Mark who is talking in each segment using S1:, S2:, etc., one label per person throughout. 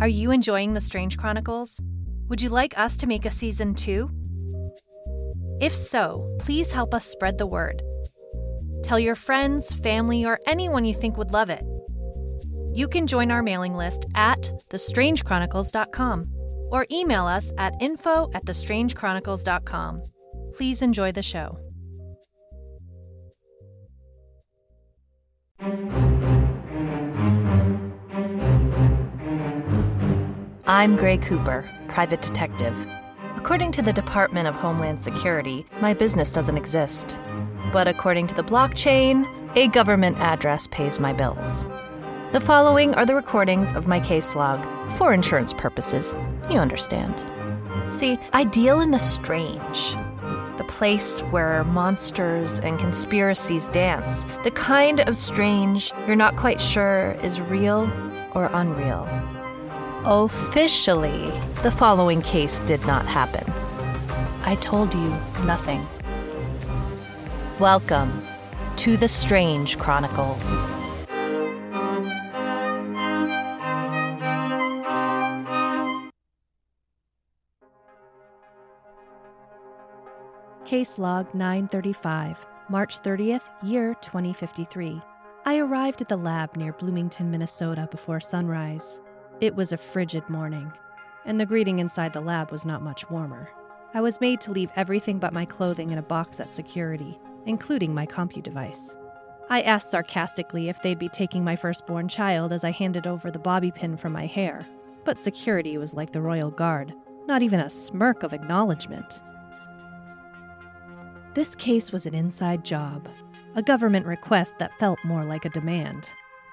S1: Are you enjoying The Strange Chronicles? Would you like us to make a season two? If so, please help us spread the word. Tell your friends, family, or anyone you think would love it. You can join our mailing list at thestrangechronicles.com or email us at info at thestrangechronicles.com. Please enjoy the show. I'm Gray Cooper, private detective. According to the Department of Homeland Security, my business doesn't exist. But according to the blockchain, a government address pays my bills. The following are the recordings of my case log for insurance purposes. You understand. See, I deal in the strange. The place where monsters and conspiracies dance. The kind of strange you're not quite sure is real or unreal. Officially, the following case did not happen. I told you nothing. Welcome to the Strange Chronicles. Case log 935, March 30th, year 2053. I arrived at the lab near Bloomington, Minnesota before sunrise. It was a frigid morning, and the greeting inside the lab was not much warmer. I was made to leave everything but my clothing in a box at security, including my compu device. I asked sarcastically if they'd be taking my firstborn child as I handed over the bobby pin from my hair, but security was like the Royal Guard, not even a smirk of acknowledgement. This case was an inside job, a government request that felt more like a demand.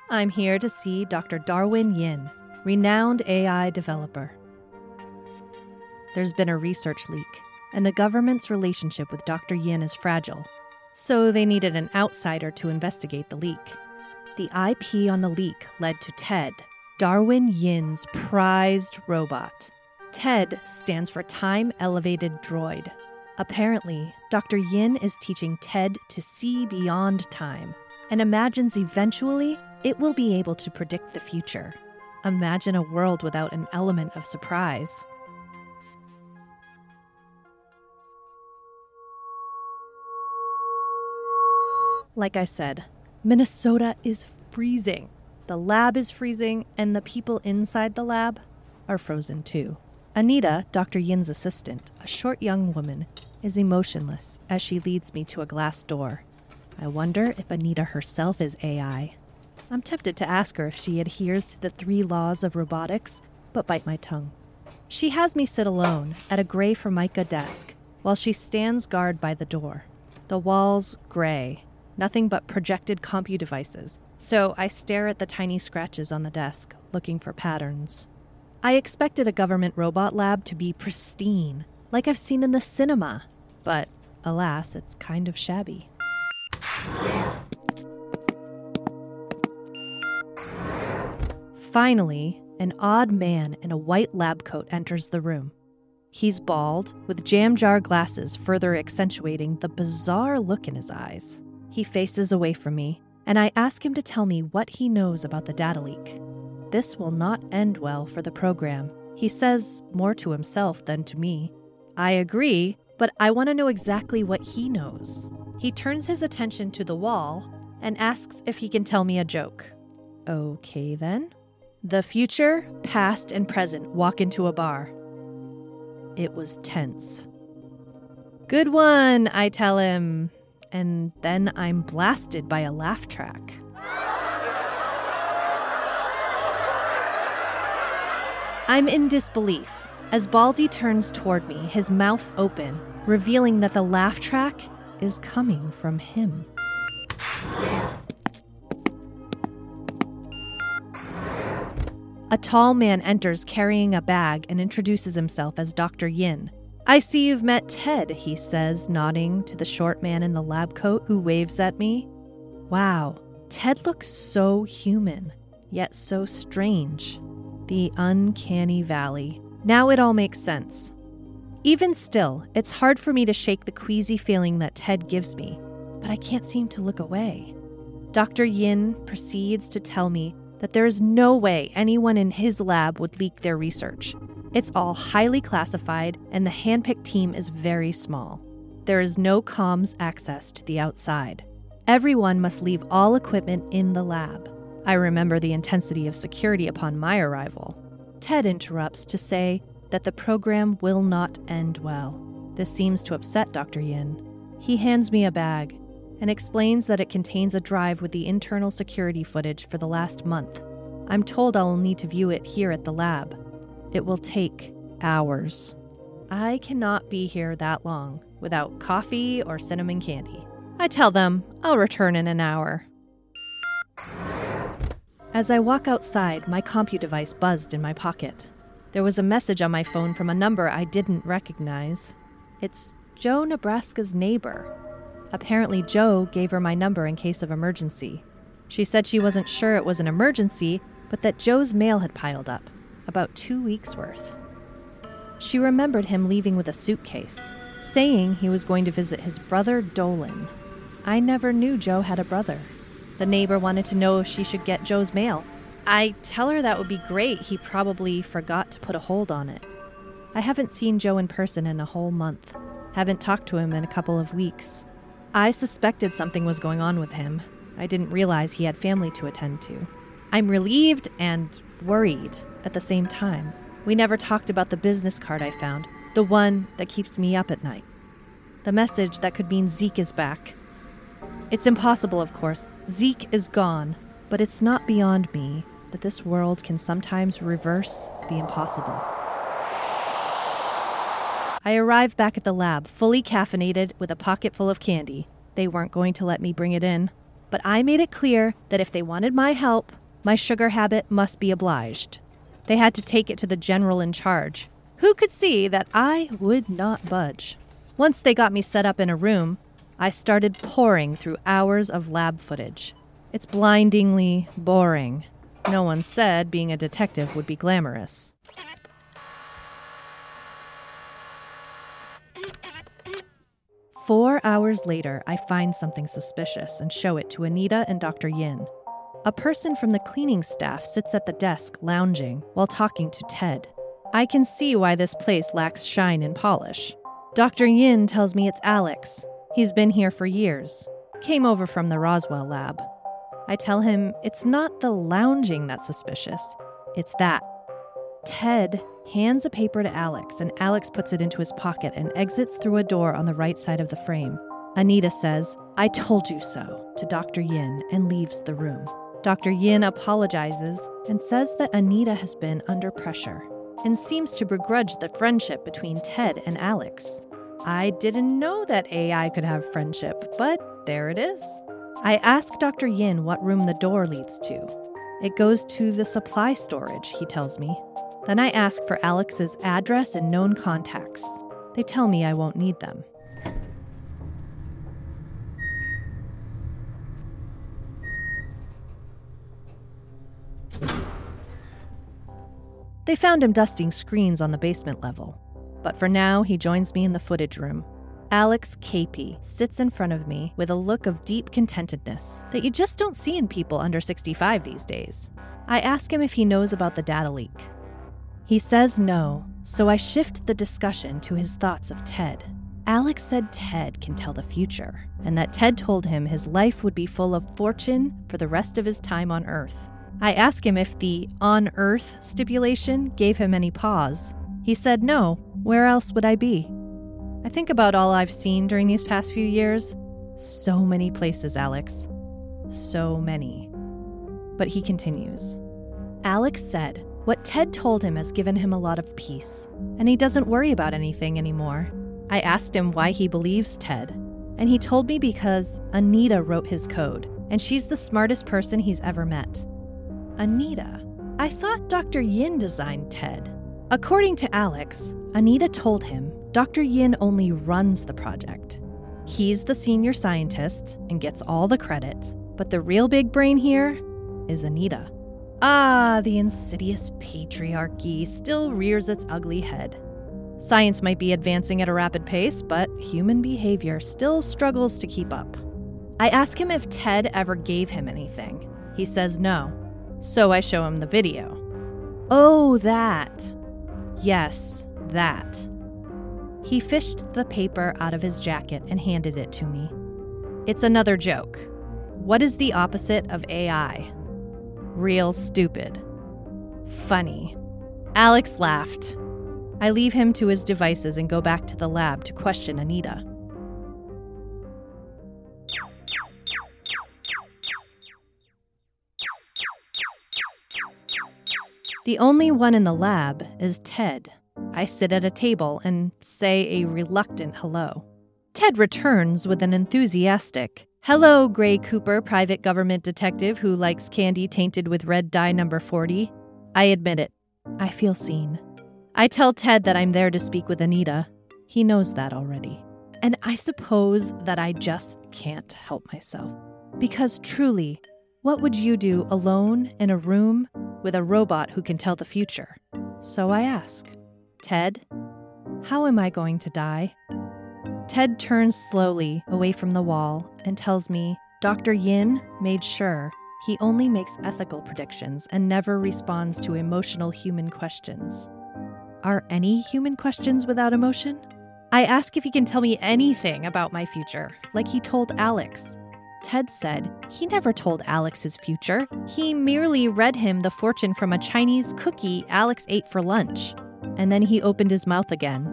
S1: I'm here to see Dr. Darwin Yin, renowned AI developer. There's been a research leak, and the government's relationship with Dr. Yin is fragile, so they needed an outsider to investigate the leak. The IP on the leak led to TED, Darwin Yin's prized robot. TED stands for Time Elevated Droid. Apparently, Dr. Yin is teaching TED to see beyond time and imagines eventually it will be able to predict the future. Imagine a world without an element of surprise. Like I said, Minnesota is freezing. The lab is freezing, and the people inside the lab are frozen too. Anita, Dr. Yin's assistant, a short young woman, is emotionless as she leads me to a glass door. I wonder if Anita herself is AI. I'm tempted to ask her if she adheres to the three laws of robotics, but bite my tongue. She has me sit alone at a gray Formica desk while she stands guard by the door. The walls gray, nothing but projected compu devices, so I stare at the tiny scratches on the desk, looking for patterns. I expected a government robot lab to be pristine, like I've seen in the cinema, but alas, it's kind of shabby. Finally, an odd man in a white lab coat enters the room. He's bald, with jam jar glasses further accentuating the bizarre look in his eyes. He faces away from me, and I ask him to tell me what he knows about the data leak. This will not end well for the program. He says more to himself than to me. I agree, but I want to know exactly what he knows. He turns his attention to the wall and asks if he can tell me a joke. Okay, then. The future, past, and present walk into a bar. It was tense. Good one, I tell him, and then I'm blasted by a laugh track. I'm in disbelief as Baldy turns toward me, his mouth open, revealing that the laugh track is coming from him. A tall man enters carrying a bag and introduces himself as Dr. Yin. I see you've met Ted, he says, nodding to the short man in the lab coat who waves at me. Wow, Ted looks so human, yet so strange. The uncanny valley. Now it all makes sense. Even still, it's hard for me to shake the queasy feeling that Ted gives me, but I can't seem to look away. Dr. Yin proceeds to tell me that there is no way anyone in his lab would leak their research. It's all highly classified, and the handpicked team is very small. There is no comms access to the outside. Everyone must leave all equipment in the lab. I remember the intensity of security upon my arrival. Ted interrupts to say that the program will not end well. This seems to upset Dr. Yin. He hands me a bag and explains that it contains a drive with the internal security footage for the last month. I'm told I will need to view it here at the lab. It will take hours. I cannot be here that long without coffee or cinnamon candy. I tell them I'll return in an hour. As I walk outside, my compu device buzzed in my pocket. There was a message on my phone from a number I didn't recognize. It's Joe Nebraska's neighbor. Apparently, Joe gave her my number in case of emergency. She said she wasn't sure it was an emergency, but that Joe's mail had piled up, about two weeks worth. She remembered him leaving with a suitcase, saying he was going to visit his brother Dolan. I never knew Joe had a brother. The neighbor wanted to know if she should get Joe's mail. I tell her that would be great. He probably forgot to put a hold on it. I haven't seen Joe in person in a whole month. Haven't talked to him in a couple of weeks. I suspected something was going on with him. I didn't realize he had family to attend to. I'm relieved and worried at the same time. We never talked about the business card I found, the one that keeps me up at night. The message that could mean Zeke is back. It's impossible, of course. Zeke is gone, but it's not beyond me that this world can sometimes reverse the impossible. I arrive back at the lab, fully caffeinated with a pocket full of candy. They weren't going to let me bring it in, but I made it clear that if they wanted my help, my sugar habit must be obliged. They had to take it to the general in charge, who could see that I would not budge. Once they got me set up in a room, I started pouring through hours of lab footage. It's blindingly boring. No one said being a detective would be glamorous. Four hours later, I find something suspicious and show it to Anita and Dr. Yin. A person from the cleaning staff sits at the desk lounging while talking to Ted. I can see why this place lacks shine and polish. Dr. Yin tells me it's Alex. He's been here for years. Came over from the Roswell lab. I tell him it's not the lounging that's suspicious, it's that. Ted hands a paper to Alex, and Alex puts it into his pocket and exits through a door on the right side of the frame. Anita says, I told you so, to Dr. Yin and leaves the room. Dr. Yin apologizes and says that Anita has been under pressure and seems to begrudge the friendship between Ted and Alex. I didn't know that AI could have friendship, but there it is. I ask Dr. Yin what room the door leads to. It goes to the supply storage, he tells me. Then I ask for Alex's address and known contacts. They tell me I won't need them. They found him dusting screens on the basement level. But for now, he joins me in the footage room. Alex KP sits in front of me with a look of deep contentedness that you just don't see in people under 65 these days. I ask him if he knows about the data leak. He says no, so I shift the discussion to his thoughts of Ted. Alex said Ted can tell the future, and that Ted told him his life would be full of fortune for the rest of his time on Earth. I ask him if the on Earth stipulation gave him any pause. He said no, where else would I be? I think about all I've seen during these past few years. So many places, Alex. So many. But he continues. Alex said what Ted told him has given him a lot of peace, and he doesn't worry about anything anymore. I asked him why he believes Ted, and he told me because Anita wrote his code, and she's the smartest person he's ever met. Anita? I thought Dr. Yin designed Ted. According to Alex, Anita told him Dr. Yin only runs the project. He's the senior scientist and gets all the credit, but the real big brain here is Anita. Ah, the insidious patriarchy still rears its ugly head. Science might be advancing at a rapid pace, but human behavior still struggles to keep up. I ask him if Ted ever gave him anything. He says no. So I show him the video. Oh, that. Yes, that. He fished the paper out of his jacket and handed it to me. It's another joke. What is the opposite of AI? Real stupid. Funny. Alex laughed. I leave him to his devices and go back to the lab to question Anita. The only one in the lab is Ted. I sit at a table and say a reluctant hello. Ted returns with an enthusiastic, Hello, Gray Cooper, private government detective who likes candy tainted with red dye number 40. I admit it. I feel seen. I tell Ted that I'm there to speak with Anita. He knows that already. And I suppose that I just can't help myself. Because truly, what would you do alone in a room with a robot who can tell the future? So I ask, Ted, how am I going to die? Ted turns slowly away from the wall and tells me Dr. Yin made sure he only makes ethical predictions and never responds to emotional human questions. Are any human questions without emotion? I ask if he can tell me anything about my future, like he told Alex. Ted said he never told Alex his future. He merely read him the fortune from a Chinese cookie Alex ate for lunch. And then he opened his mouth again.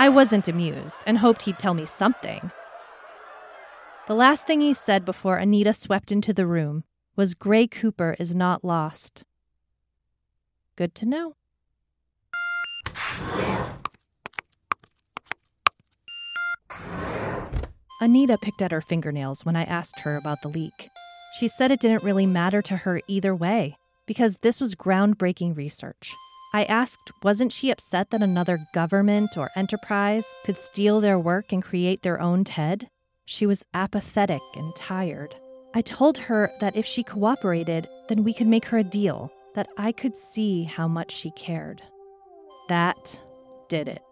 S1: I wasn't amused and hoped he'd tell me something. The last thing he said before Anita swept into the room was Gray Cooper is not lost. Good to know. Anita picked at her fingernails when I asked her about the leak. She said it didn't really matter to her either way, because this was groundbreaking research. I asked, wasn't she upset that another government or enterprise could steal their work and create their own TED? She was apathetic and tired. I told her that if she cooperated, then we could make her a deal, that I could see how much she cared. That did it.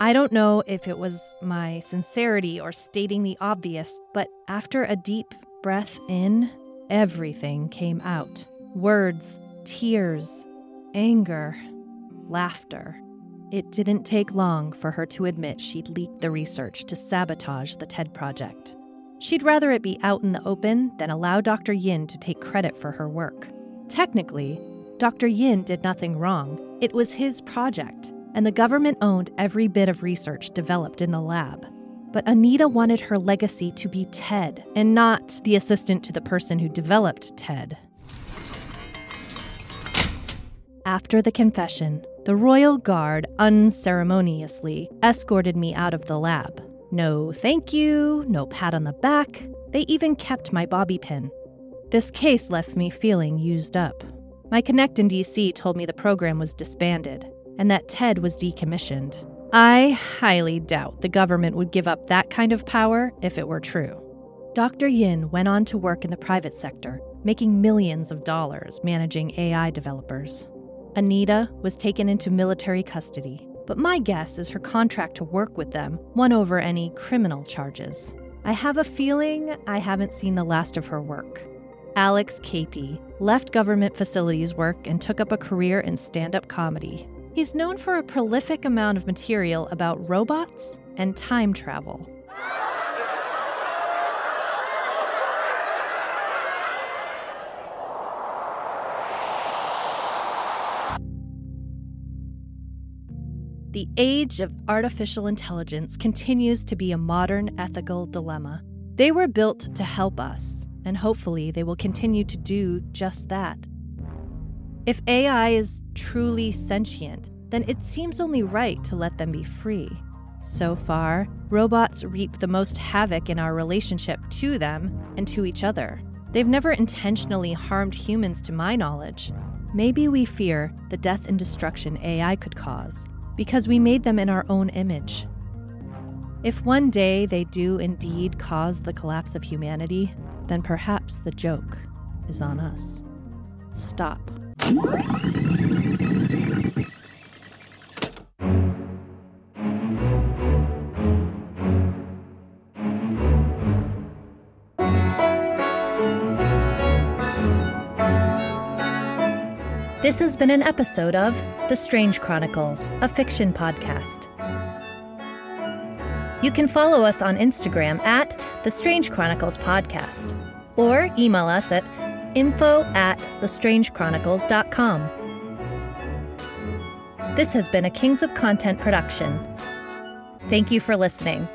S1: I don't know if it was my sincerity or stating the obvious, but after a deep breath in, everything came out words, tears, anger, laughter. It didn't take long for her to admit she'd leaked the research to sabotage the TED project. She'd rather it be out in the open than allow Dr. Yin to take credit for her work. Technically, Dr. Yin did nothing wrong. It was his project, and the government owned every bit of research developed in the lab. But Anita wanted her legacy to be TED and not the assistant to the person who developed TED. After the confession, the Royal Guard unceremoniously escorted me out of the lab. No thank you, no pat on the back. They even kept my bobby pin. This case left me feeling used up. My connect in DC told me the program was disbanded and that Ted was decommissioned. I highly doubt the government would give up that kind of power if it were true. Dr. Yin went on to work in the private sector, making millions of dollars managing AI developers. Anita was taken into military custody, but my guess is her contract to work with them won over any criminal charges. I have a feeling I haven't seen the last of her work. Alex Capey left government facilities work and took up a career in stand up comedy. He's known for a prolific amount of material about robots and time travel. The age of artificial intelligence continues to be a modern ethical dilemma. They were built to help us, and hopefully they will continue to do just that. If AI is truly sentient, then it seems only right to let them be free. So far, robots reap the most havoc in our relationship to them and to each other. They've never intentionally harmed humans to my knowledge. Maybe we fear the death and destruction AI could cause because we made them in our own image. If one day they do indeed cause the collapse of humanity, then perhaps the joke is on us. Stop. This has been an episode of The Strange Chronicles, a fiction podcast. You can follow us on Instagram at The Strange Chronicles Podcast or email us at info at thestrangechronicles.com. This has been a Kings of Content production. Thank you for listening.